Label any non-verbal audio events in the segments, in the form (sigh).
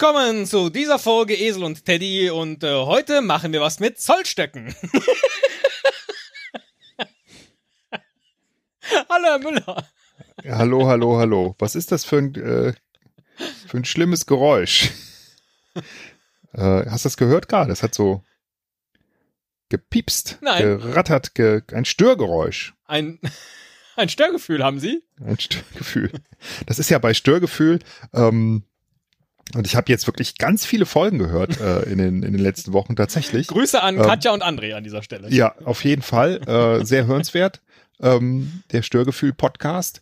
willkommen zu dieser Folge Esel und Teddy und äh, heute machen wir was mit Zollstöcken. (laughs) hallo, Herr Müller. Hallo, hallo, hallo. Was ist das für ein, äh, für ein schlimmes Geräusch? äh, hast du das gehört gerade? Das hat so gepiepst, Nein. gerattert, ge ein Störgeräusch. Ein, (laughs) ein Störgefühl haben Sie? Ein Störgefühl. Das ist ja bei Störgefühl, ähm, und ich habe jetzt wirklich ganz viele Folgen gehört äh, in, den, in den letzten Wochen tatsächlich. Grüße an Ähm, Katja und André an dieser Stelle. Ja, auf jeden Fall. Äh, sehr hörenswert. Ähm, der Störgefühl-Podcast.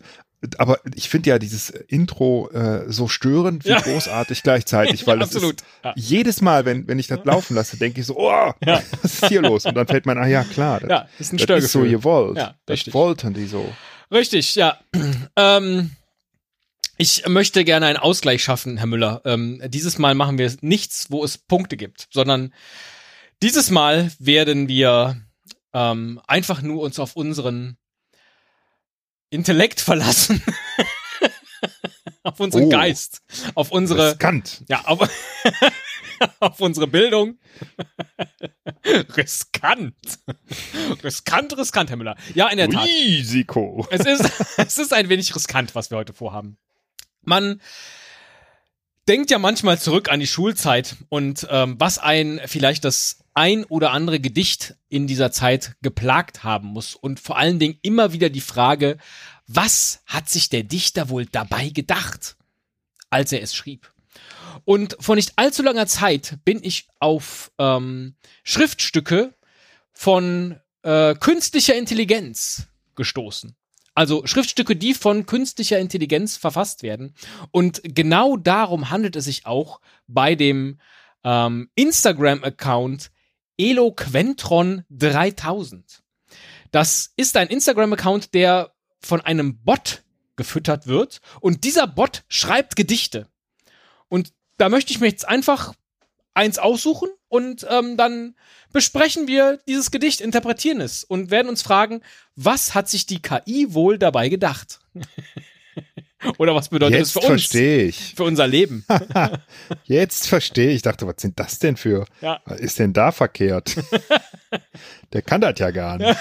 Aber ich finde ja dieses Intro äh, so störend wie Ja. großartig gleichzeitig, (laughs) weil Ja, es absolut. ist Ja. jedes Mal, wenn, wenn ich das laufen lasse, denke ich so, oh, (laughs) Ja. (laughs) was ist hier los? Und dann fällt man, ah ja, klar, das, Ja, ist ein das ist so gewollt. Ja, das richtig. wollten die so. Richtig, ja. (clears throat) ähm, ich möchte gerne einen Ausgleich schaffen, Herr Müller. Ähm, dieses Mal machen wir nichts, wo es Punkte gibt, sondern dieses Mal werden wir ähm, einfach nur uns auf unseren Intellekt verlassen. (laughs) auf unseren Oh. Geist. Auf unsere, Riskant. ja, auf, (laughs) auf unsere Bildung. (laughs) riskant. riskant, riskant, Herr Müller. Ja, in der Tat. Risiko. Es ist, es ist ein wenig riskant, was wir heute vorhaben. Man denkt ja manchmal zurück an die Schulzeit und ähm, was ein vielleicht das ein oder andere Gedicht in dieser Zeit geplagt haben muss und vor allen Dingen immer wieder die Frage, was hat sich der Dichter wohl dabei gedacht, als er es schrieb? Und vor nicht allzu langer Zeit bin ich auf ähm, Schriftstücke von äh, künstlicher Intelligenz gestoßen. Also Schriftstücke, die von künstlicher Intelligenz verfasst werden. Und genau darum handelt es sich auch bei dem ähm, Instagram-Account Eloquentron 3000. Das ist ein Instagram-Account, der von einem Bot gefüttert wird. Und dieser Bot schreibt Gedichte. Und da möchte ich mir jetzt einfach eins aussuchen und ähm, dann besprechen wir dieses Gedicht, interpretieren es und werden uns fragen, was hat sich die KI wohl dabei gedacht? (laughs) Oder was bedeutet es Jetzt für uns? verstehe ich. Für unser Leben. (laughs) (laughs) Jetzt verstehe ich. Ich dachte, was sind das denn für? Ja. Was ist denn da verkehrt? Der kann das ja gar nicht.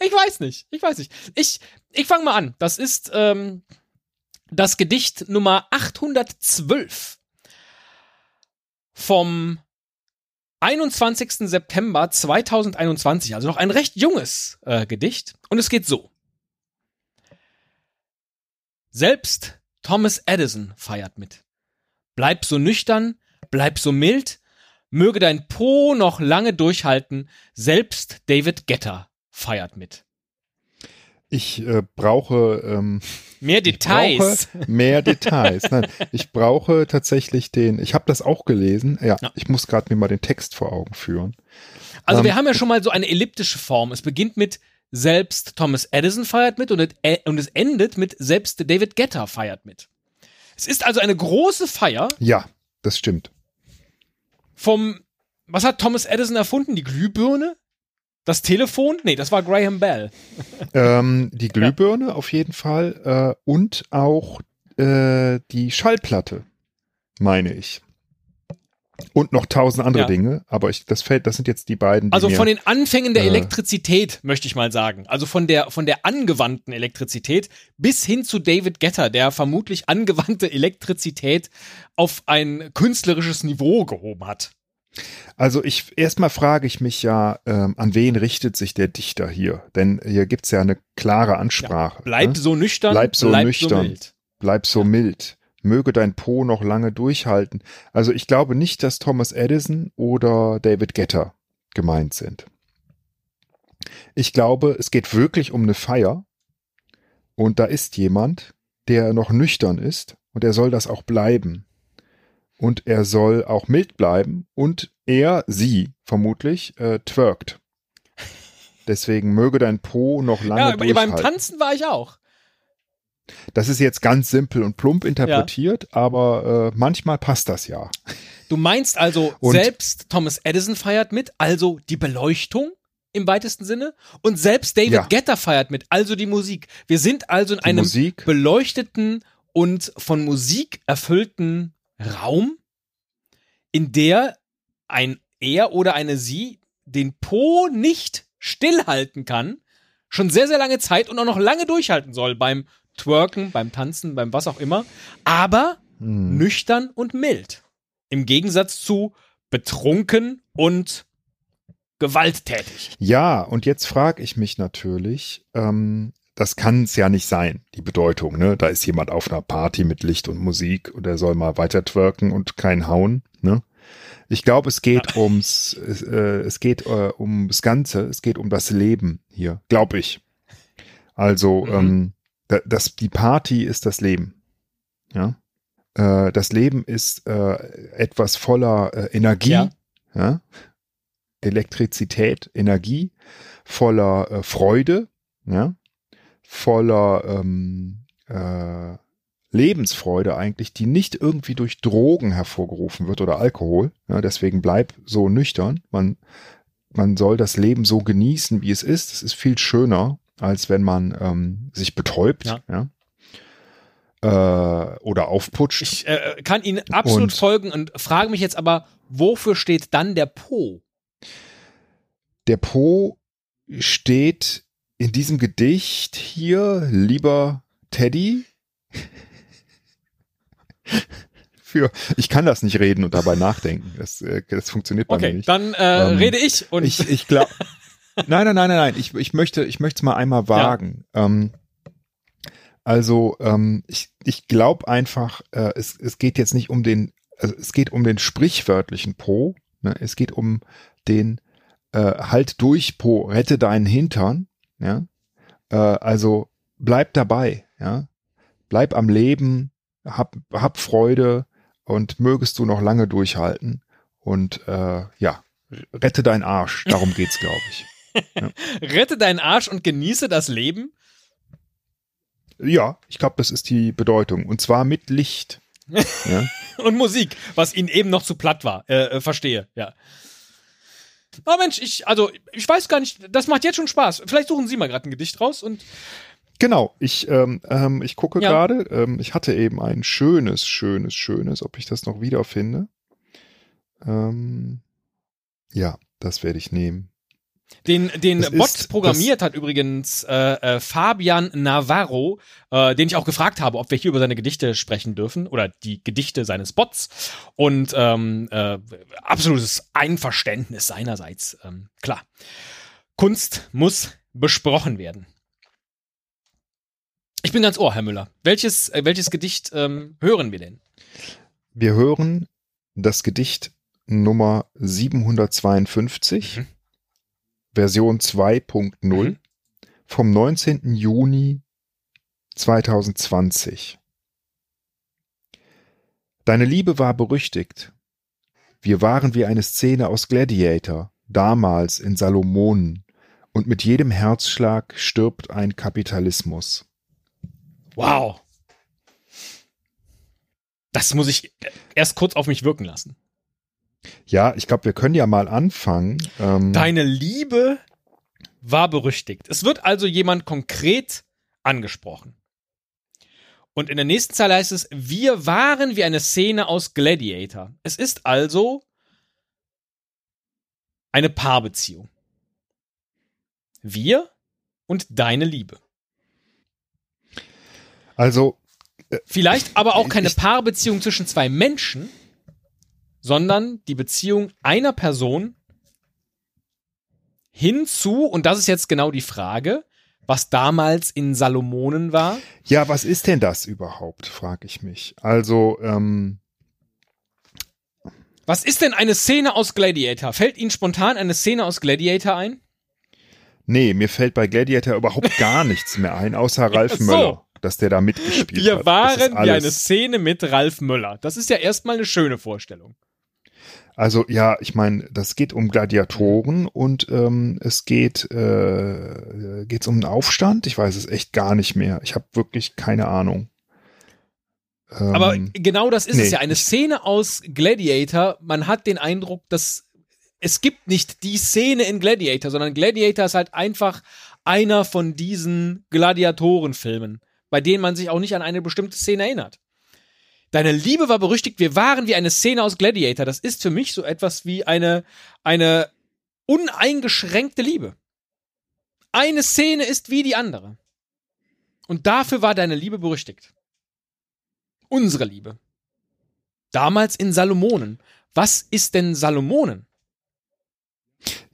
Ich weiß nicht. Ich weiß nicht. Ich, ich fange mal an. Das ist ähm, das Gedicht Nummer 812 vom 21. September 2021. Also noch ein recht junges äh, Gedicht. Und es geht so. Selbst Thomas Edison feiert mit. Bleib so nüchtern, bleib so mild, möge dein Po noch lange durchhalten, selbst David Getter feiert mit. Ich äh, brauche ähm, Mehr Details. mehr Details. Nein, ich brauche tatsächlich den. Ich habe das auch gelesen. Ja, Ja. ich muss gerade mir mal den Text vor Augen führen. Also Ähm, wir haben ja schon mal so eine elliptische Form. Es beginnt mit selbst Thomas Edison feiert mit und es, äh, und es endet mit selbst David Getter feiert mit. Es ist also eine große Feier Ja, das stimmt. vom, was hat Thomas Edison erfunden? Die Glühbirne? Das Telefon? Nee, das war Graham Bell. Ähm, die Glühbirne auf jeden Fall äh, und auch äh, die Schallplatte, meine ich. Und noch tausend andere Ja. Dinge, aber ich, das fällt, das sind jetzt die beiden. Die Also mir, von den Anfängen der äh, Elektrizität, möchte ich mal sagen. Also von der, von der angewandten Elektrizität bis hin zu David Getter, der vermutlich angewandte Elektrizität auf ein künstlerisches Niveau gehoben hat. Also ich erstmal frage ich mich ja, ähm, an wen richtet sich der Dichter hier? Denn hier gibt's ja eine klare Ansprache. Bleib ne? so nüchtern, Bleib so nüchtern. mild. Bleib so mild. Möge dein Po noch lange durchhalten. Also ich glaube nicht, dass Thomas Edison oder David Getter gemeint sind. Ich glaube, es geht wirklich um eine Feier und da ist jemand, der noch nüchtern ist und er soll das auch bleiben. Und er soll auch mild bleiben und er, sie vermutlich, äh, twerkt. Deswegen möge dein Po noch lange Ja, aber beim durchhalten. Tanzen war ich auch. Das ist jetzt ganz simpel und plump interpretiert, aber äh, manchmal passt das ja. Du meinst also, Und- selbst Thomas Edison feiert mit, also die Beleuchtung im weitesten Sinne, und selbst David Ja. Getter feiert mit, also die Musik. Wir sind also in Die einem Musik, beleuchteten und von Musik erfüllten Raum, in der ein er oder eine sie den Po nicht stillhalten kann, schon sehr, sehr lange Zeit und auch noch lange durchhalten soll beim Twerken, beim Tanzen, beim was auch immer, aber hm. nüchtern und mild. Im Gegensatz zu betrunken und gewalttätig. Ja, und jetzt frage ich mich natürlich, ähm, das kann es ja nicht sein, die Bedeutung, ne? Da ist jemand auf einer Party mit Licht und Musik und er soll mal weiter twerken und kein Hauen, ne? Ich glaube, es geht ja. ums, äh, es geht äh, ums Ganze, es geht um das Leben hier, glaube ich. Also, mhm. ähm, das, die Party ist das Leben. Ja. Äh, das Leben ist äh, etwas voller äh, Energie, ja. ja. Elektrizität, Energie, voller äh, Freude, ja, voller ähm, äh, Lebensfreude eigentlich, die nicht irgendwie durch Drogen hervorgerufen wird oder Alkohol. Ja, deswegen bleib so nüchtern. Man, man soll das Leben so genießen, wie es ist. Es ist viel schöner, als wenn man ähm, sich betäubt. Ja. ja. Äh, oder aufputscht. Ich äh, kann Ihnen absolut und, folgen und frage mich jetzt aber, wofür steht dann der Po? Der Po steht in diesem Gedicht hier, lieber Teddy, (laughs) für, ich kann das nicht reden und dabei nachdenken. Das, äh, das funktioniert bei okay, mir nicht. Dann äh, ähm, rede ich und ich, ich glaube, (laughs) nein, nein, nein, nein, nein. Ich, ich möchte, ich möchte es mal einmal wagen. Ja. Ähm, also ähm, ich, ich glaube einfach, äh, es, es geht jetzt nicht um den, also es geht um den sprichwörtlichen Po. Ne? Es geht um den äh, halt durch Po, rette deinen Hintern. Ja, äh, also bleib dabei. Ja, bleib am Leben hab, hab Freude und mögest du noch lange durchhalten. Und äh, ja, rette deinen Arsch. Darum (laughs) geht's, glaube ich. Ja. (laughs) rette deinen Arsch und genieße das Leben. Ja, ich glaube, das ist die Bedeutung. Und zwar mit Licht. (laughs) ja. Und Musik, was ihnen eben noch zu platt war. Äh, äh, verstehe, ja. Aber Mensch, ich, also, ich weiß gar nicht, das macht jetzt schon Spaß. Vielleicht suchen Sie mal gerade ein Gedicht raus und Genau, ich, ähm, ähm, ich gucke ja. gerade, ähm, ich hatte eben ein schönes, schönes, schönes, ob ich das noch wiederfinde. Ähm, ja, das werde ich nehmen. Den, den Bot ist, programmiert hat übrigens äh, äh, Fabian Navarro, äh, den ich auch gefragt habe, ob wir hier über seine Gedichte sprechen dürfen oder die Gedichte seines Bots. Und ähm, äh, absolutes Einverständnis seinerseits. Ähm, klar. Kunst muss besprochen werden. Ich bin ganz ohr, Herr Müller. Welches, äh, welches Gedicht ähm, hören wir denn? Wir hören das Gedicht Nummer 752, mhm. Version 2.0 mhm. vom 19. Juni 2020. Deine Liebe war berüchtigt. Wir waren wie eine Szene aus Gladiator, damals in Salomonen, und mit jedem Herzschlag stirbt ein Kapitalismus. Wow. Das muss ich erst kurz auf mich wirken lassen. Ja, ich glaube, wir können ja mal anfangen. Ähm Deine Liebe war berüchtigt. Es wird also jemand konkret angesprochen. Und in der nächsten Zeile heißt es, wir waren wie eine Szene aus Gladiator. Es ist also eine Paarbeziehung. Wir und deine Liebe. Also. Äh, Vielleicht aber auch keine Paarbeziehung zwischen zwei Menschen, sondern die Beziehung einer Person hinzu, und das ist jetzt genau die Frage, was damals in Salomonen war. Ja, was ist denn das überhaupt, frage ich mich. Also, ähm. Was ist denn eine Szene aus Gladiator? Fällt Ihnen spontan eine Szene aus Gladiator ein? Nee, mir fällt bei Gladiator überhaupt (laughs) gar nichts mehr ein, außer Ralf so. Möller dass der da mitgespielt Wir hat. Wir waren wie eine Szene mit Ralf Möller. Das ist ja erstmal eine schöne Vorstellung. Also ja, ich meine, das geht um Gladiatoren und ähm, es geht äh, geht's um einen Aufstand. Ich weiß es echt gar nicht mehr. Ich habe wirklich keine Ahnung. Ähm, Aber genau das ist nee, es ja. Eine Szene aus Gladiator. Man hat den Eindruck, dass es gibt nicht die Szene in Gladiator, sondern Gladiator ist halt einfach einer von diesen Gladiatorenfilmen bei denen man sich auch nicht an eine bestimmte Szene erinnert. Deine Liebe war berüchtigt, wir waren wie eine Szene aus Gladiator. Das ist für mich so etwas wie eine, eine uneingeschränkte Liebe. Eine Szene ist wie die andere. Und dafür war deine Liebe berüchtigt. Unsere Liebe. Damals in Salomonen. Was ist denn Salomonen?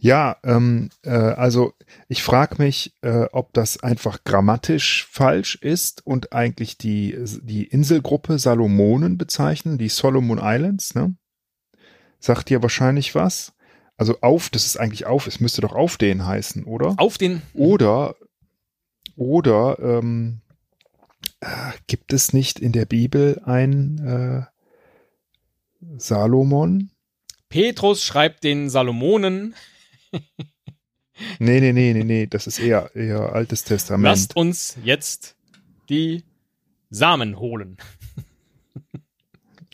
Ja, ähm, äh, also ich frage mich, äh, ob das einfach grammatisch falsch ist und eigentlich die, die Inselgruppe Salomonen bezeichnen, die Solomon Islands, ne? Sagt dir wahrscheinlich was? Also auf, das ist eigentlich auf, es müsste doch auf den heißen, oder? Auf den. Oder, oder ähm, äh, gibt es nicht in der Bibel ein äh, Salomon? Petrus schreibt den Salomonen. (laughs) nee, nee, nee, nee, nee, das ist eher, eher Altes Testament. Lasst uns jetzt die Samen holen.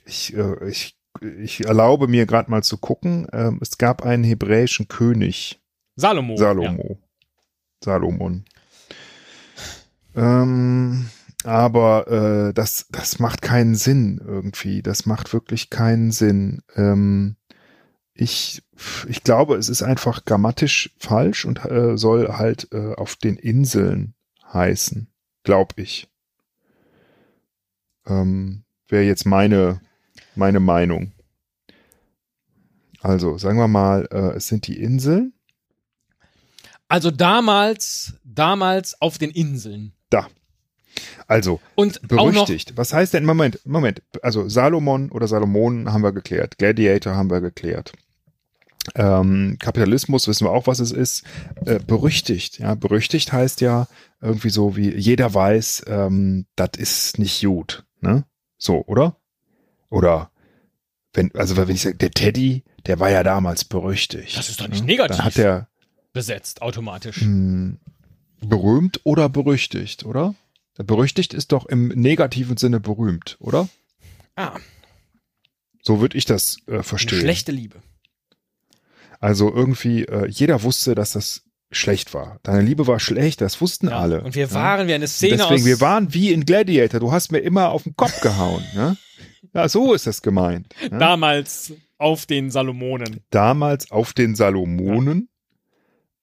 ich, äh, ich, ich erlaube mir gerade mal zu gucken. Ähm, es gab einen hebräischen König. Salomo. Salomo. Ja. Salomon. Ähm, aber äh, das, das macht keinen Sinn irgendwie. Das macht wirklich keinen Sinn. Ähm, ich, ich glaube, es ist einfach grammatisch falsch und äh, soll halt äh, auf den Inseln heißen, glaube ich. Ähm, Wäre jetzt meine, meine Meinung. Also, sagen wir mal, äh, es sind die Inseln. Also damals, damals auf den Inseln. Da. Also, und berüchtigt. Was heißt denn, Moment, Moment, also Salomon oder Salomonen haben wir geklärt, Gladiator haben wir geklärt. Ähm, Kapitalismus wissen wir auch, was es ist. Äh, berüchtigt, ja, berüchtigt heißt ja irgendwie so wie jeder weiß, ähm, das ist nicht gut, ne? So, oder? Oder wenn, also wenn ich sage, der Teddy, der war ja damals berüchtigt. Das ist doch nicht ne? negativ. Dann hat er besetzt automatisch. Mh, hm, berühmt oder berüchtigt, oder? Berüchtigt ist doch im negativen Sinne berühmt, oder? Ah. So würde ich das äh, verstehen. Eine schlechte Liebe. Also irgendwie, äh, jeder wusste, dass das schlecht war. Deine Liebe war schlecht, das wussten ja, alle. Und wir waren ja? wie eine Szene deswegen, aus. wir waren wie in Gladiator. Du hast mir immer auf den Kopf gehauen. ne? Ja, so ist das gemeint. Ne? Damals auf den Salomonen. Damals auf den Salomonen.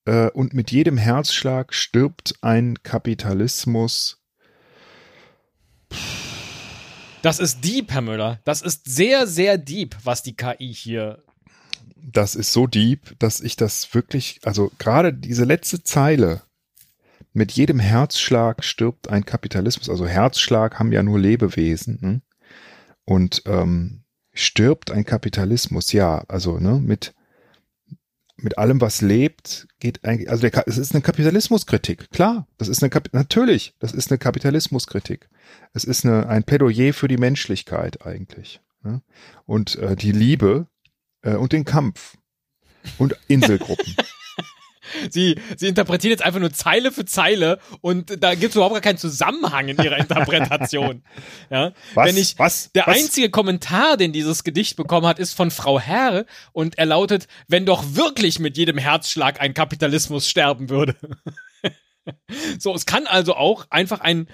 Ja. Äh, und mit jedem Herzschlag stirbt ein Kapitalismus das ist deep, Herr Müller. Das ist sehr, sehr deep, was die KI hier. Das ist so deep, dass ich das wirklich, also gerade diese letzte Zeile, mit jedem Herzschlag stirbt ein Kapitalismus. Also Herzschlag haben ja nur Lebewesen. Ne? Und ähm, stirbt ein Kapitalismus, ja, also ne, mit mit allem, was lebt, geht eigentlich, also der, es ist eine Kapitalismuskritik, klar, das ist eine, natürlich, das ist eine Kapitalismuskritik. Es ist eine, ein Plädoyer für die Menschlichkeit eigentlich. Ne? Und äh, die Liebe äh, und den Kampf und Inselgruppen. (laughs) Sie, sie interpretieren jetzt einfach nur Zeile für Zeile und da gibt es überhaupt gar keinen Zusammenhang in ihrer Interpretation. (laughs) ja? Was? Wenn ich, was? Der was? einzige Kommentar, den dieses Gedicht bekommen hat, ist von Frau Herr und er lautet, wenn doch wirklich mit jedem Herzschlag ein Kapitalismus sterben würde. (laughs) so, es kann also auch einfach ein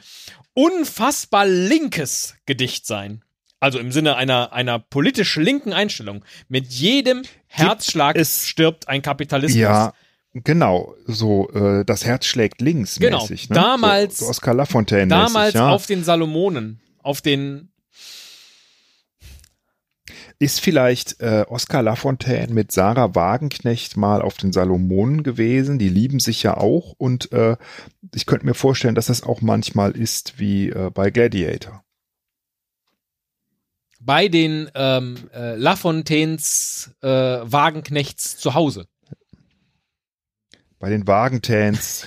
unfassbar linkes Gedicht sein. Also im Sinne einer, einer politisch linken Einstellung. Mit jedem Herzschlag stirbt ein Kapitalismus. Ja, Genau, so äh, das Herz schlägt links genau. mäßig. Ne? Damals, so, so Oscar Lafontaine damals ja. auf den Salomonen, auf den ist vielleicht äh, Oscar Lafontaine mit Sarah Wagenknecht mal auf den Salomonen gewesen? Die lieben sich ja auch und äh, ich könnte mir vorstellen, dass das auch manchmal ist wie äh, bei Gladiator. Bei den ähm, äh, Lafontaines äh, Wagenknechts zu Hause. Bei den Wagentans.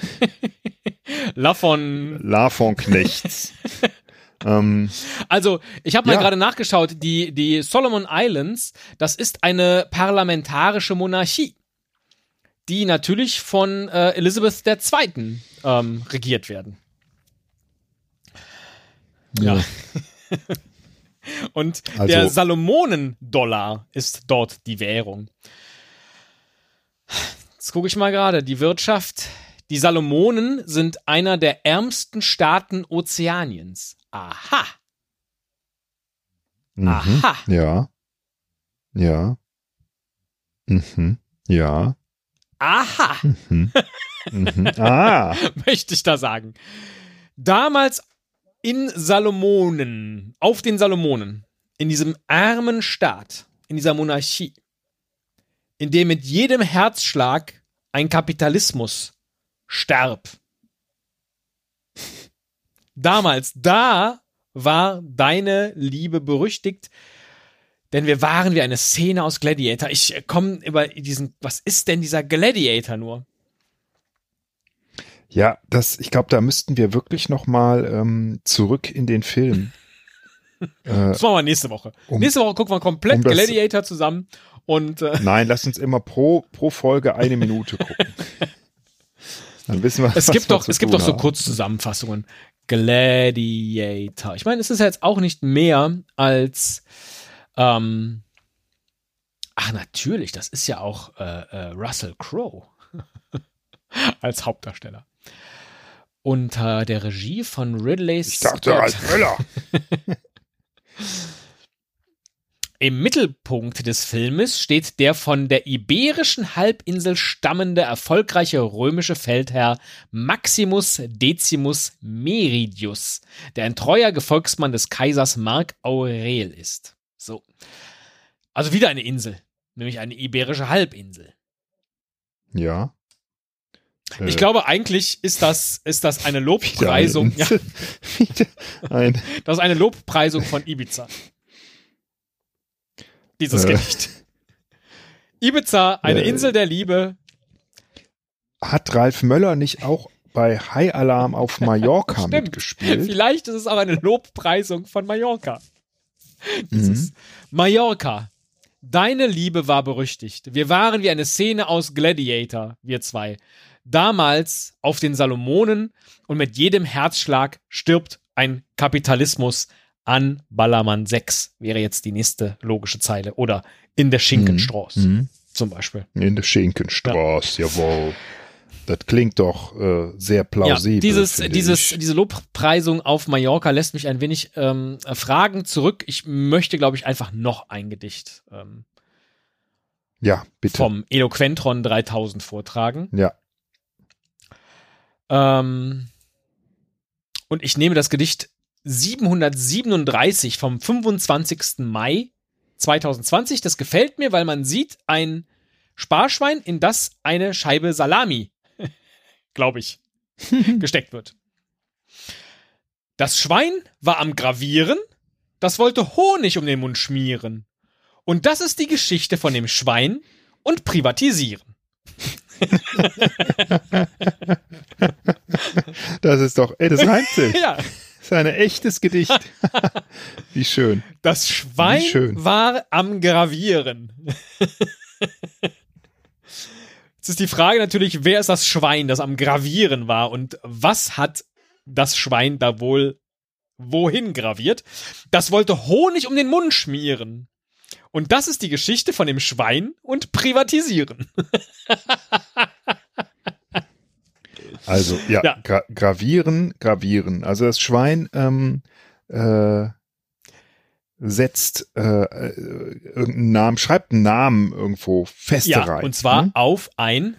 (laughs) Lafon. Lafon-Knechts. (laughs) ähm, also, ich habe mal ja. gerade nachgeschaut, die, die Solomon Islands, das ist eine parlamentarische Monarchie, die natürlich von äh, Elizabeth II. Ähm, regiert werden. Ja. ja. (laughs) Und also, der Salomonen-Dollar ist dort die Währung. Jetzt gucke ich mal gerade. Die Wirtschaft. Die Salomonen sind einer der ärmsten Staaten Ozeaniens. Aha. Mhm. Aha. Ja. Ja. Mhm. Ja. Aha, Mhm. Mhm. (laughs) Ah. möchte ich da sagen. Damals in Salomonen, auf den Salomonen, in diesem armen Staat, in dieser Monarchie, in dem mit jedem Herzschlag ein Kapitalismus starb. (laughs) Damals, da war deine Liebe berüchtigt, denn wir waren wie eine Szene aus Gladiator. Ich komme über diesen, was ist denn dieser Gladiator nur? Ja, das, ich glaube, da müssten wir wirklich noch mal ähm, zurück in den Film. äh, (laughs) Das machen wir nächste Woche. Um- nächste Woche gucken wir komplett um das- Gladiator zusammen und äh, nein, lass uns immer pro, pro Folge eine Minute gucken. (laughs) Dann wissen wir, es was gibt wir doch, es gibt doch so. Kurzzusammenfassungen. Gladiator. Ich meine, es ist ja jetzt auch nicht mehr als ähm, Ach, natürlich, das ist ja auch äh, äh, Russell Crowe (laughs) als Hauptdarsteller. Unter der Regie von Ridley Ich dachte, Scott. Ralf Möller. (laughs) Im Mittelpunkt des Filmes steht der von der iberischen Halbinsel stammende erfolgreiche römische Feldherr Maximus Decimus Meridius, der ein treuer Gefolgsmann des Kaisers Mark Aurel ist. So. Also wieder eine Insel, nämlich eine iberische Halbinsel. Ja. Ich Äh, glaube, eigentlich ist das, ist das eine Lobpreisung. (laughs) Ja, ein, das ist eine Lobpreisung von Ibiza. Dieses Äh. Gedicht. Ibiza, eine Äh. Insel der Liebe, hat Ralf Möller nicht auch bei High Alarm auf Mallorca Stimmt. mitgespielt? Vielleicht ist es auch eine Lobpreisung von Mallorca. Mhm. Dieses Mallorca. Deine Liebe war berüchtigt. Wir waren wie eine Szene aus Gladiator, wir zwei. Damals auf den Salomonen und mit jedem Herzschlag stirbt ein Kapitalismus an Ballermann 6, wäre jetzt die nächste logische Zeile. Oder in der Schinkenstraße Mhm. zum Beispiel. In der Schinkenstraße, jawohl. Das klingt doch äh, sehr plausibel. Ja, dieses, dieses, ich. diese Lobpreisung auf Mallorca lässt mich ein wenig ähm, fragen zurück. Ich möchte, glaube ich, einfach noch ein Gedicht ähm, Ja, bitte. vom Eloquentron 3000 vortragen. ja. Ähm, und ich nehme das Gedicht 737 vom 25. Mai 2020. Das gefällt mir, weil man sieht ein Sparschwein, in das eine Scheibe Salami, (laughs) glaube ich, (laughs) gesteckt wird. Das Schwein war am Gravieren, das wollte Honig um den Mund schmieren. Und das ist die Geschichte von dem Schwein und Privatisieren. (laughs) Das ist doch, ey, das reimt sich. (laughs) Ja. Das ist ein echtes Gedicht. (laughs) Wie schön. Das Schwein schön. war am Gravieren. Jetzt ist die Frage natürlich, wer ist das Schwein, das am Gravieren war und was hat das Schwein da wohl wohin graviert? Das wollte Honig um den Mund schmieren. Und das ist die Geschichte von dem Schwein und Privatisieren. (laughs) Also, ja, Ja. Gra gravieren, gravieren. Also das Schwein ähm, äh, setzt äh, irgendeinen Namen, schreibt einen Namen irgendwo fest Ja, rein. und zwar Hm? auf ein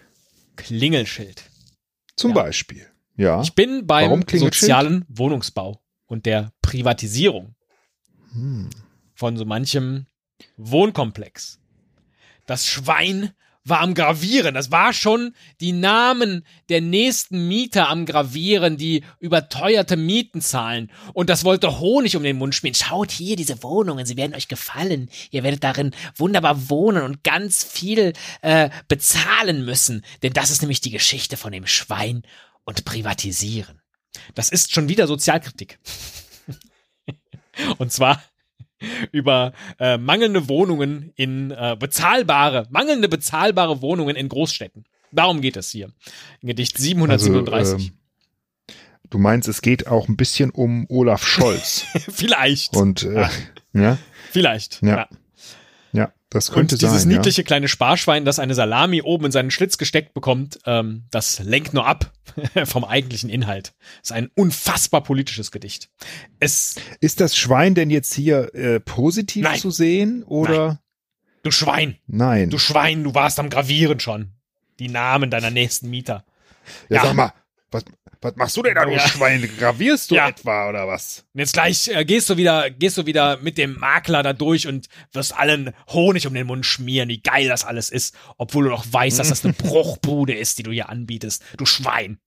Klingelschild. Zum ja. Beispiel. Ja. Ich bin beim sozialen Wohnungsbau und der Privatisierung. Hm. von so manchem Wohnkomplex. Das Schwein war am Gravieren. Das war schon die Namen der nächsten Mieter am Gravieren, die überteuerte Mieten zahlen. Und das wollte Honig um den Mund schmieren. Schaut hier diese Wohnungen, sie werden euch gefallen. Ihr werdet darin wunderbar wohnen und ganz viel äh, bezahlen müssen. Denn das ist nämlich die Geschichte von dem Schwein und Privatisieren. Das ist schon wieder Sozialkritik. (laughs) und zwar über äh, mangelnde Wohnungen in äh, bezahlbare, mangelnde bezahlbare Wohnungen in Großstädten. Darum geht es hier. In Gedicht 737. Also, ähm, du meinst, es geht auch ein bisschen um Olaf Scholz. (laughs) vielleicht. und äh, ja. vielleicht. Ja. Ja. Das könnte Und dieses sein. niedliche kleine Sparschwein, das eine Salami oben in seinen Schlitz gesteckt bekommt, ähm, das lenkt nur ab (laughs) vom eigentlichen Inhalt. Das ist ein unfassbar politisches Gedicht. Es, ja. Ist das Schwein denn jetzt hier äh, positiv Nein. zu sehen oder du Schwein, nein? du Schwein, du warst am Gravieren schon. Die Namen deiner nächsten Mieter. ja, ja. Sag mal, was, was machst du denn da, du Ja. Schwein? Gravierst du Ja. etwa oder was? Und jetzt gleich äh, gehst du wieder, gehst du wieder mit dem Makler da durch und wirst allen Honig um den Mund schmieren, wie geil das alles ist, obwohl du doch weißt, dass das eine (laughs) Bruchbude ist, die du hier anbietest. Du Schwein.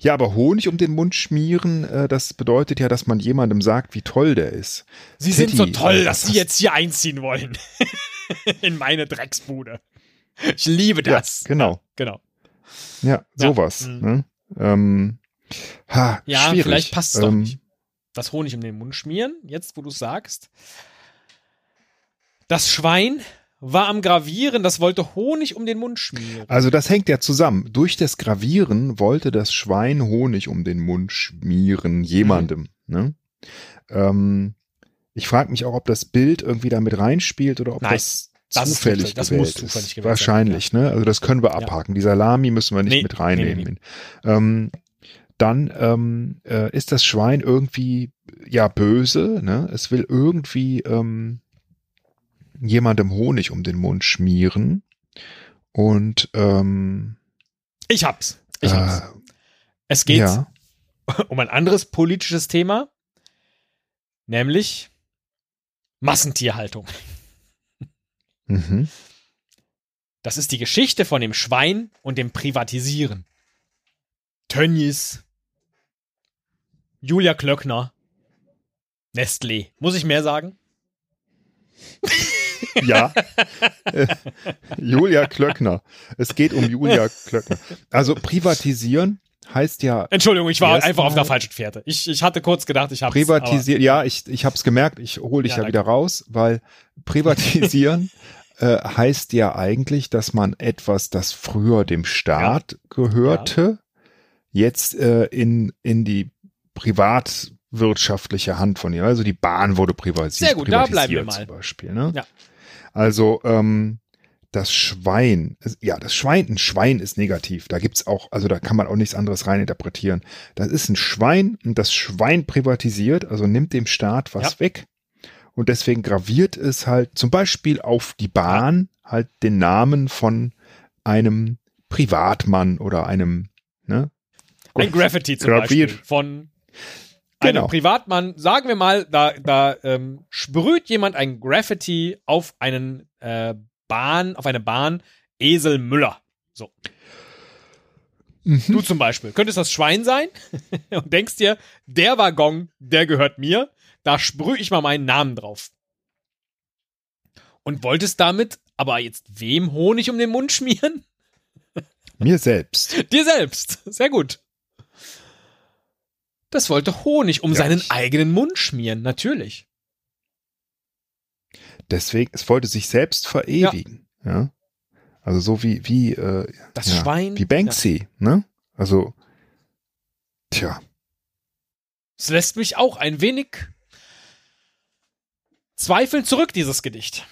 Ja, aber Honig um den Mund schmieren, äh, das bedeutet ja, dass man jemandem sagt, wie toll der ist. Sie sind so Teddy, toll, äh, dass sie jetzt hier einziehen wollen. (laughs) In meine Drecksbude. Ich liebe das. Ja, genau. Genau. Ja, sowas. Mhm. Ne? Ähm, ha, Ja, schwierig. vielleicht passt es doch Ähm, nicht. Das Honig um den Mund schmieren, jetzt wo du sagst. Das Schwein war am Gravieren, das wollte Honig um den Mund schmieren. Also das hängt ja zusammen. Durch das Gravieren wollte das Schwein Honig um den Mund schmieren, jemandem. Mhm. Ne? Ähm, ich frage mich auch, ob das Bild irgendwie damit reinspielt oder ob Nein, das das ist zufällig zufällig, das muss zufällig ist. gewählt sein, Wahrscheinlich, ne? Also das können wir abhaken. Die Salami müssen wir nicht Nee, mit reinnehmen. nee, nee, Ähm, dann ähm, äh, ist das Schwein irgendwie ja böse, ne? Es will irgendwie ähm, jemandem Honig um den Mund schmieren und ähm, Ich hab's. Ich hab's. äh, Es geht ja, (laughs) um ein anderes politisches Thema, nämlich Massentierhaltung. Mhm. Das ist die Geschichte von dem Schwein und dem Privatisieren. Tönnies, Julia Klöckner, Nestlé. Muss ich mehr sagen? (laughs) ja. (laughs) Julia Klöckner. Es geht um Julia Klöckner. Also privatisieren heißt ja Entschuldigung, ich war einfach auf der falschen Fährte. Ich, ich hatte kurz gedacht, ich habe privatisieren. Ja, ich ich habe es gemerkt. Ich hole dich Ja, ja, wieder raus, weil privatisieren (laughs) äh, heißt ja eigentlich, dass man etwas, das früher dem Staat gehörte, jetzt äh, in in die privatwirtschaftliche Hand von ihr. Also die Bahn wurde privatisiert. Sehr gut, da bleiben wir privatisiert mal. Zum Beispiel, ne? Ja. Also ähm, das Schwein, ja, das Schwein, ein Schwein ist negativ. Da gibt's auch, also da kann man auch nichts anderes reininterpretieren. Das ist ein Schwein und das Schwein privatisiert, also nimmt dem Staat was Ja. weg. Und deswegen graviert es halt zum Beispiel auf die Bahn halt den Namen von einem Privatmann oder einem, ne? Ein Graffiti zum Graviert. Beispiel von Genau. einem Privatmann. Sagen wir mal, da, da ähm, sprüht jemand ein Graffiti auf einen äh, Bahn, auf eine Bahn Esel Müller. So. Mhm. Du zum Beispiel. Könntest das Schwein sein (laughs) und denkst dir, der Waggon, der gehört mir, da sprühe ich mal meinen Namen drauf. Und wolltest damit aber jetzt wem Honig um den Mund schmieren? (laughs) Mir selbst. Dir selbst. Sehr gut. Das wollte Honig um Ja, seinen ich- eigenen Mund schmieren, natürlich. Deswegen, es wollte sich selbst verewigen. Ja. Also so wie, wie, äh, Das ja, Schwein. wie Banksy, ne? Also, tja. Ja. Es lässt mich auch ein wenig zweifeln zurück, dieses Gedicht.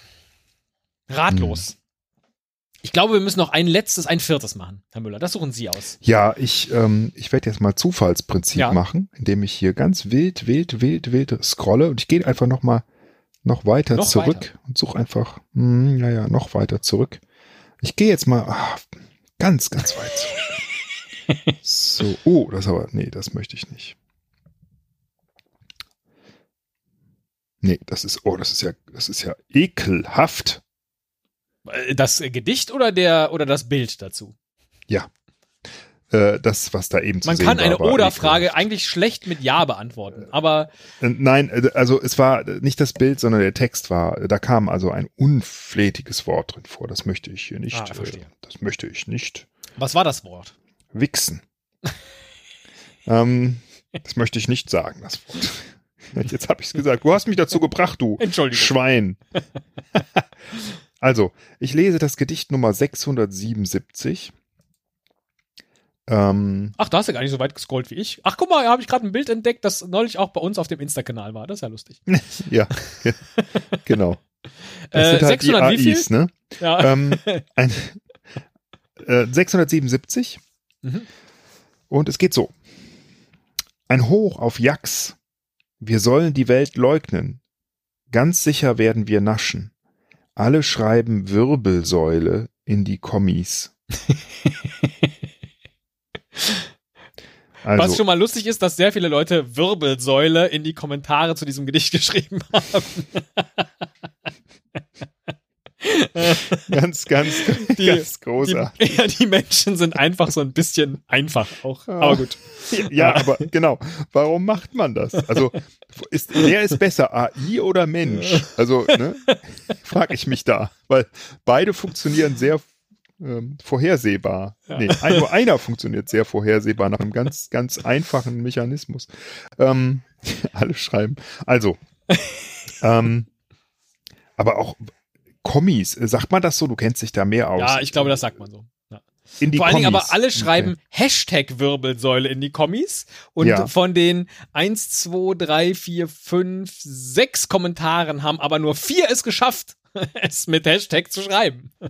Ratlos. Hm. Ich glaube, wir müssen noch ein letztes, ein viertes machen, Herr Müller. Das suchen Sie aus. Ja, ich, ähm, ich werde jetzt mal Zufallsprinzip Ja. machen, indem ich hier ganz wild, wild, wild, wild scrolle und ich gehe einfach noch mal noch weiter Noch zurück weiter. und suche einfach, hm, ja, ja, noch weiter zurück. Ich gehe jetzt mal ah, ganz, ganz weit zurück. (laughs) so, oh, das aber, nee, das möchte ich nicht. Nee, das ist, oh, das ist ja, das ist ja ekelhaft. Äh, Das Gedicht oder der oder das Bild dazu? Äh, das, was da eben zu Man sehen kann war, eine war Oder-Frage ekelhaft. eigentlich schlecht mit Ja beantworten, aber Äh, Nein, also es war nicht das Bild, sondern der Text war, da kam also ein unflätiges Wort drin vor. Das möchte ich hier nicht. Ah, verstehe. das möchte ich nicht. was war das Wort? Wichsen. (laughs) ähm, das möchte ich nicht sagen, das Wort. (laughs) Jetzt habe ich es gesagt. Du hast mich dazu gebracht, du Entschuldigung. Schwein. (laughs) also, ich lese das Gedicht Nummer 677. Ähm, Ach, da hast du gar nicht so weit gescrollt wie ich. Ach, guck mal, da habe ich gerade ein Bild entdeckt, das neulich auch bei uns auf dem Insta-Kanal war. Das ist ja lustig. (laughs) ja, genau. Das Äh, sind halt 600 die? AIs, ne? Ja. ähm, ein, äh, 677 Mhm. und es geht so. Ein Hoch auf Jax. Wir sollen die Welt leugnen. Ganz sicher werden wir naschen. Alle schreiben Wirbelsäule in die Kommis. (laughs) Was Also, schon mal lustig ist, dass sehr viele Leute Wirbelsäule in die Kommentare zu diesem Gedicht (laughs) geschrieben haben. Ganz, ganz, Die- ganz Die, großartig. ja, die Menschen sind einfach so ein bisschen einfach auch. Ja. Aber gut. Ja, aber genau. Warum macht man das? Also, ist, wer ist besser, AI oder Mensch? Also, ne, frage ich mich da. Weil beide funktionieren sehr ähm, vorhersehbar. Ja. Nee, ein, nur einer funktioniert sehr vorhersehbar nach einem ganz, ganz einfachen Mechanismus. Ähm, (laughs) alle schreiben. Also, ähm, aber auch Kommis, äh, sagt man das so? Du kennst dich da mehr aus. Ja, ich glaube, das sagt man so. Ja. In die Vor allen Dingen aber alle schreiben Okay. Hashtag Wirbelsäule in die Kommis und Ja. von den 1, 2, 3, 4, 5, 6 Kommentaren haben aber nur vier es geschafft, (laughs) es mit Hashtag zu schreiben. (laughs)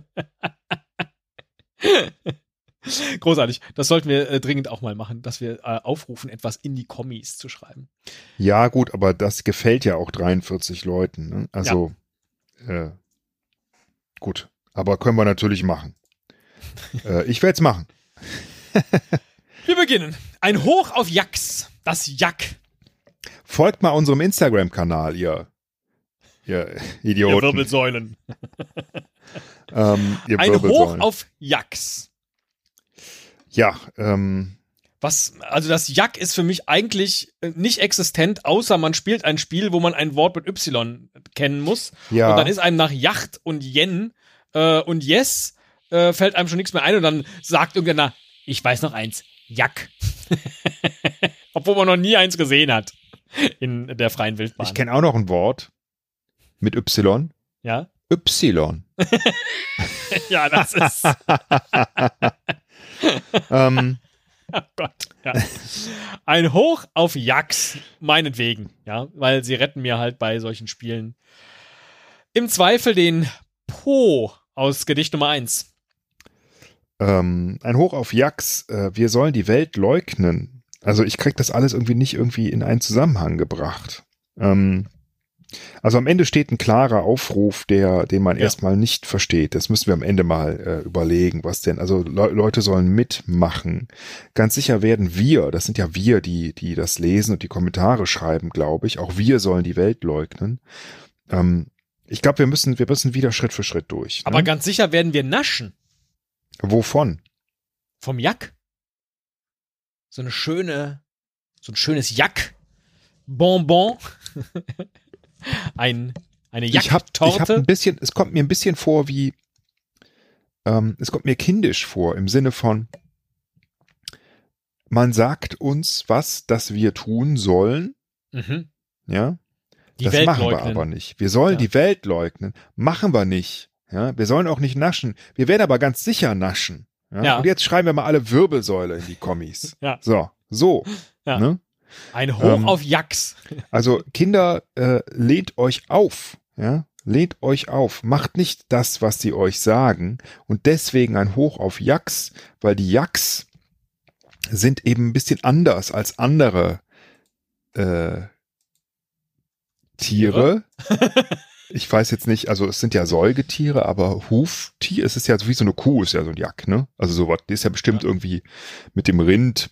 Großartig. Das sollten wir äh, dringend auch mal machen, dass wir äh, aufrufen, etwas in die Kommis zu schreiben. Ja, gut, aber das gefällt ja auch 43 Leuten. Ne? Also, äh, gut. Aber können wir natürlich machen. äh, ich werde es machen. (laughs) Wir beginnen. Ein Hoch auf Jax. Das Jack. Folgt mal unserem Instagram-Kanal, ihr, ihr Ihr Idioten. Wirbelsäulen. ähm, ihr Ein Hoch Wirbelsäulen. auf Jax. Ja, ähm, Was, also das Jack ist für mich eigentlich äh, nicht existent, außer man spielt ein Spiel, wo man ein Wort mit Y kennen muss. ja. Und dann ist einem nach Yacht und Yen äh, und Yes äh, fällt einem schon nichts mehr ein und dann sagt irgendeiner, ich weiß noch eins, Jack. (laughs) Obwohl man noch nie eins gesehen hat in der freien Wildbahn. ich kenne auch noch ein Wort mit Y. ja? Y. (laughs) (laughs) ja, das ist, ähm, (laughs) oh Gott, ja. Ein Hoch auf Jax, meinetwegen, ja, weil sie retten mir halt bei solchen Spielen im Zweifel den Po aus Gedicht Nummer 1. ähm, ein Hoch auf Jax. Äh, wir sollen die Welt leugnen. Also ich krieg das alles irgendwie nicht irgendwie in einen Zusammenhang gebracht. Ähm, also am Ende steht ein klarer Aufruf, der, den man Ja. erstmal nicht versteht. Das müssen wir am Ende mal äh, überlegen, was denn. Also Le Leute sollen mitmachen. Ganz sicher werden wir, das sind ja wir, die, die das lesen und die Kommentare schreiben, glaube ich. Auch wir sollen die Welt leugnen. Ähm, ich glaube, wir müssen, wir müssen wieder Schritt für Schritt durch. Aber ne? ganz sicher werden wir naschen Wovon? vom Jack. So eine schöne, so ein schönes Jack. Bonbon. (laughs) ein, eine Ich habe hab ein bisschen, es kommt mir ein bisschen vor wie, ähm, es kommt mir kindisch vor im Sinne von, man sagt uns was, das wir tun sollen, Mhm. ja, Die das Welt machen wir leugnen. aber nicht. Wir sollen Ja. die Welt leugnen, machen wir nicht, ja, wir sollen auch nicht naschen, wir werden aber ganz sicher naschen, ja, Ja. und jetzt schreiben wir mal alle Wirbelsäule in die Kommis, Ja. so, so, Ja. ne? Ein Hoch Ähm, auf Jacks. Also Kinder, äh, lehnt euch auf, ja, lehnt euch auf, macht nicht das, was sie euch sagen und deswegen ein Hoch auf Yaks, weil die Yaks sind eben ein bisschen anders als andere äh, Tiere. (laughs) Ich weiß jetzt nicht, also es sind ja Säugetiere, aber Huftier, es ist ja so wie so eine Kuh, ist ja so ein Jack, ne? Also sowas, die ist ja bestimmt Ja. irgendwie mit dem Rind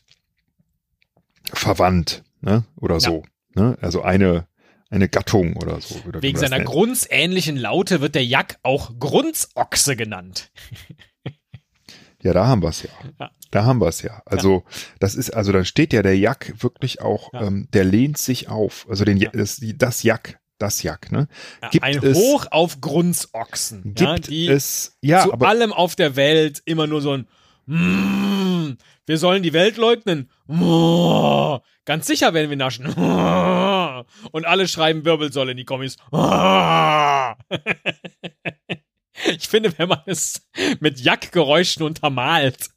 verwandt, ne? Oder so, ne? Also eine eine Gattung oder so. Oder Wegen seiner grunzähnlichen Laute wird der Jack auch Grunzochse genannt. (laughs) Ja, da haben wir es ja. Ja. Da haben wir es ja. Also das ist, also dann steht ja der Jack wirklich auch, Ja. ähm, der lehnt sich auf. Also den, Ja. das, das Jack, das Jack, ne? Ja, Gibt ein es- Hoch auf Grunzochsen. Gibt ja, die es, ja, zu aber allem auf der Welt immer nur so ein mm, wir sollen die Welt leugnen. Ganz sicher werden wir naschen. Und alle schreiben Wirbelsäule in die Kommis. Mm. (laughs) Ich finde, wenn man es mit Jackgeräuschen untermalt.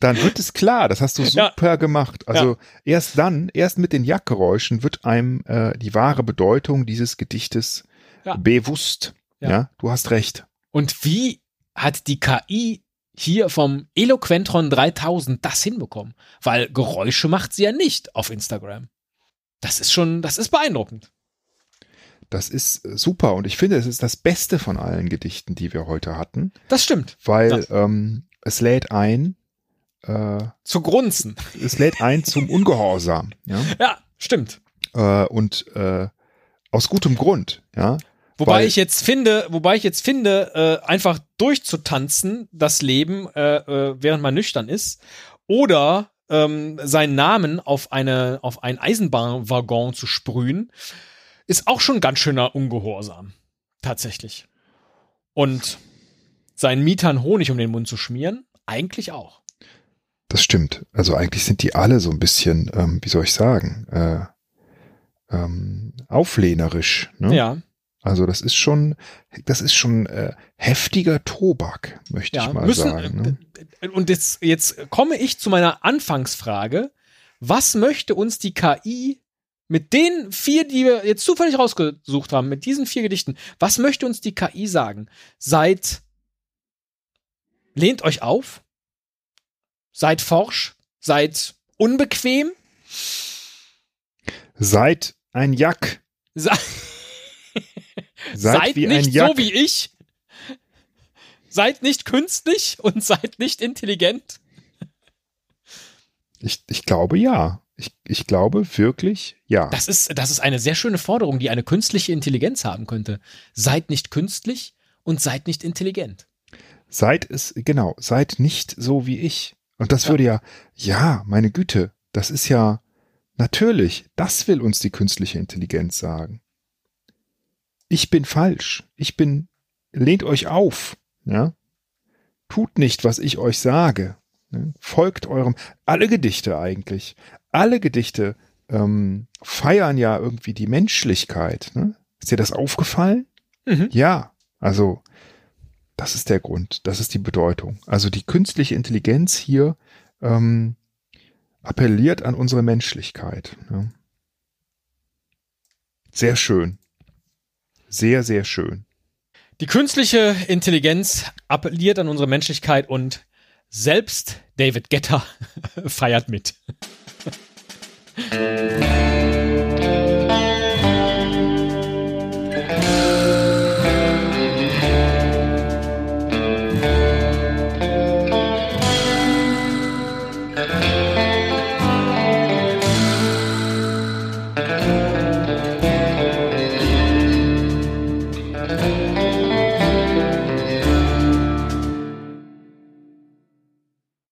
dann wird es klar. Das hast du Ja. super gemacht. Also erst dann, erst mit den Jackgeräuschen wird einem äh, die wahre Bedeutung dieses Gedichtes Ja. bewusst. Ja. Ja. du hast recht. Und wie hat die KI hier vom Eloquentron 3000 das hinbekommen? Weil Geräusche macht sie ja nicht auf Instagram. Das ist schon, das ist beeindruckend. Das ist äh, super und ich finde, es ist das Beste von allen Gedichten, die wir heute hatten, Das stimmt. weil ähm, es lädt ein, äh, Zu grunzen. es lädt ein zum Ungehorsam, ja, (laughs) Ja, stimmt. äh, und äh, aus gutem Grund, ja. Wobei Weil- ich jetzt finde, wobei ich jetzt finde, äh, einfach durchzutanzen, das Leben, äh, äh, während man nüchtern ist, oder ähm, seinen Namen auf eine auf einen Eisenbahnwaggon zu sprühen, ist auch schon ganz schöner Ungehorsam. Tatsächlich. Und seinen Mietern Honig um den Mund zu schmieren, eigentlich auch. Das stimmt. Also eigentlich sind die alle so ein bisschen, ähm, wie soll ich sagen, äh, ähm, auflehnerisch. Ne? Ja. Also das ist schon, das ist schon äh, heftiger Tobak, möchte Ja, ich mal müssen, sagen. Ne? äh, und jetzt, jetzt komme ich zu meiner Anfangsfrage. Was möchte uns die KI mit den vier, die wir jetzt zufällig rausgesucht haben, mit diesen vier Gedichten, was möchte uns die KI sagen? Seid, lehnt euch auf, seid forsch, seid unbequem, Seid ein Jack. se (laughs) (laughs) Seid, seid nicht so wie ich, seid nicht künstlich (laughs) und seid nicht intelligent. ich, ich glaube ja. Ich, ich glaube wirklich ja. Das ist, das ist eine sehr schöne Forderung, die eine künstliche Intelligenz haben könnte. Seid nicht künstlich und seid nicht intelligent. Seid es, genau, seid nicht so wie ich. Und das Ja. würde ja, ja, meine Güte, das ist ja natürlich, das will uns die künstliche Intelligenz sagen. Ich bin falsch. Ich bin, lehnt euch auf, ja. Tut nicht, was ich euch sage. Ne? Folgt eurem, alle Gedichte eigentlich, alle Gedichte ähm, feiern ja irgendwie die Menschlichkeit. Ne? Ist dir das aufgefallen? Mhm. Ja, also das ist der Grund, das ist die Bedeutung. Also die künstliche Intelligenz hier ähm, appelliert an unsere Menschlichkeit. Ja. Sehr schön. Sehr, sehr schön. Die künstliche Intelligenz appelliert an unsere Menschlichkeit und selbst David Getter (laughs) feiert mit.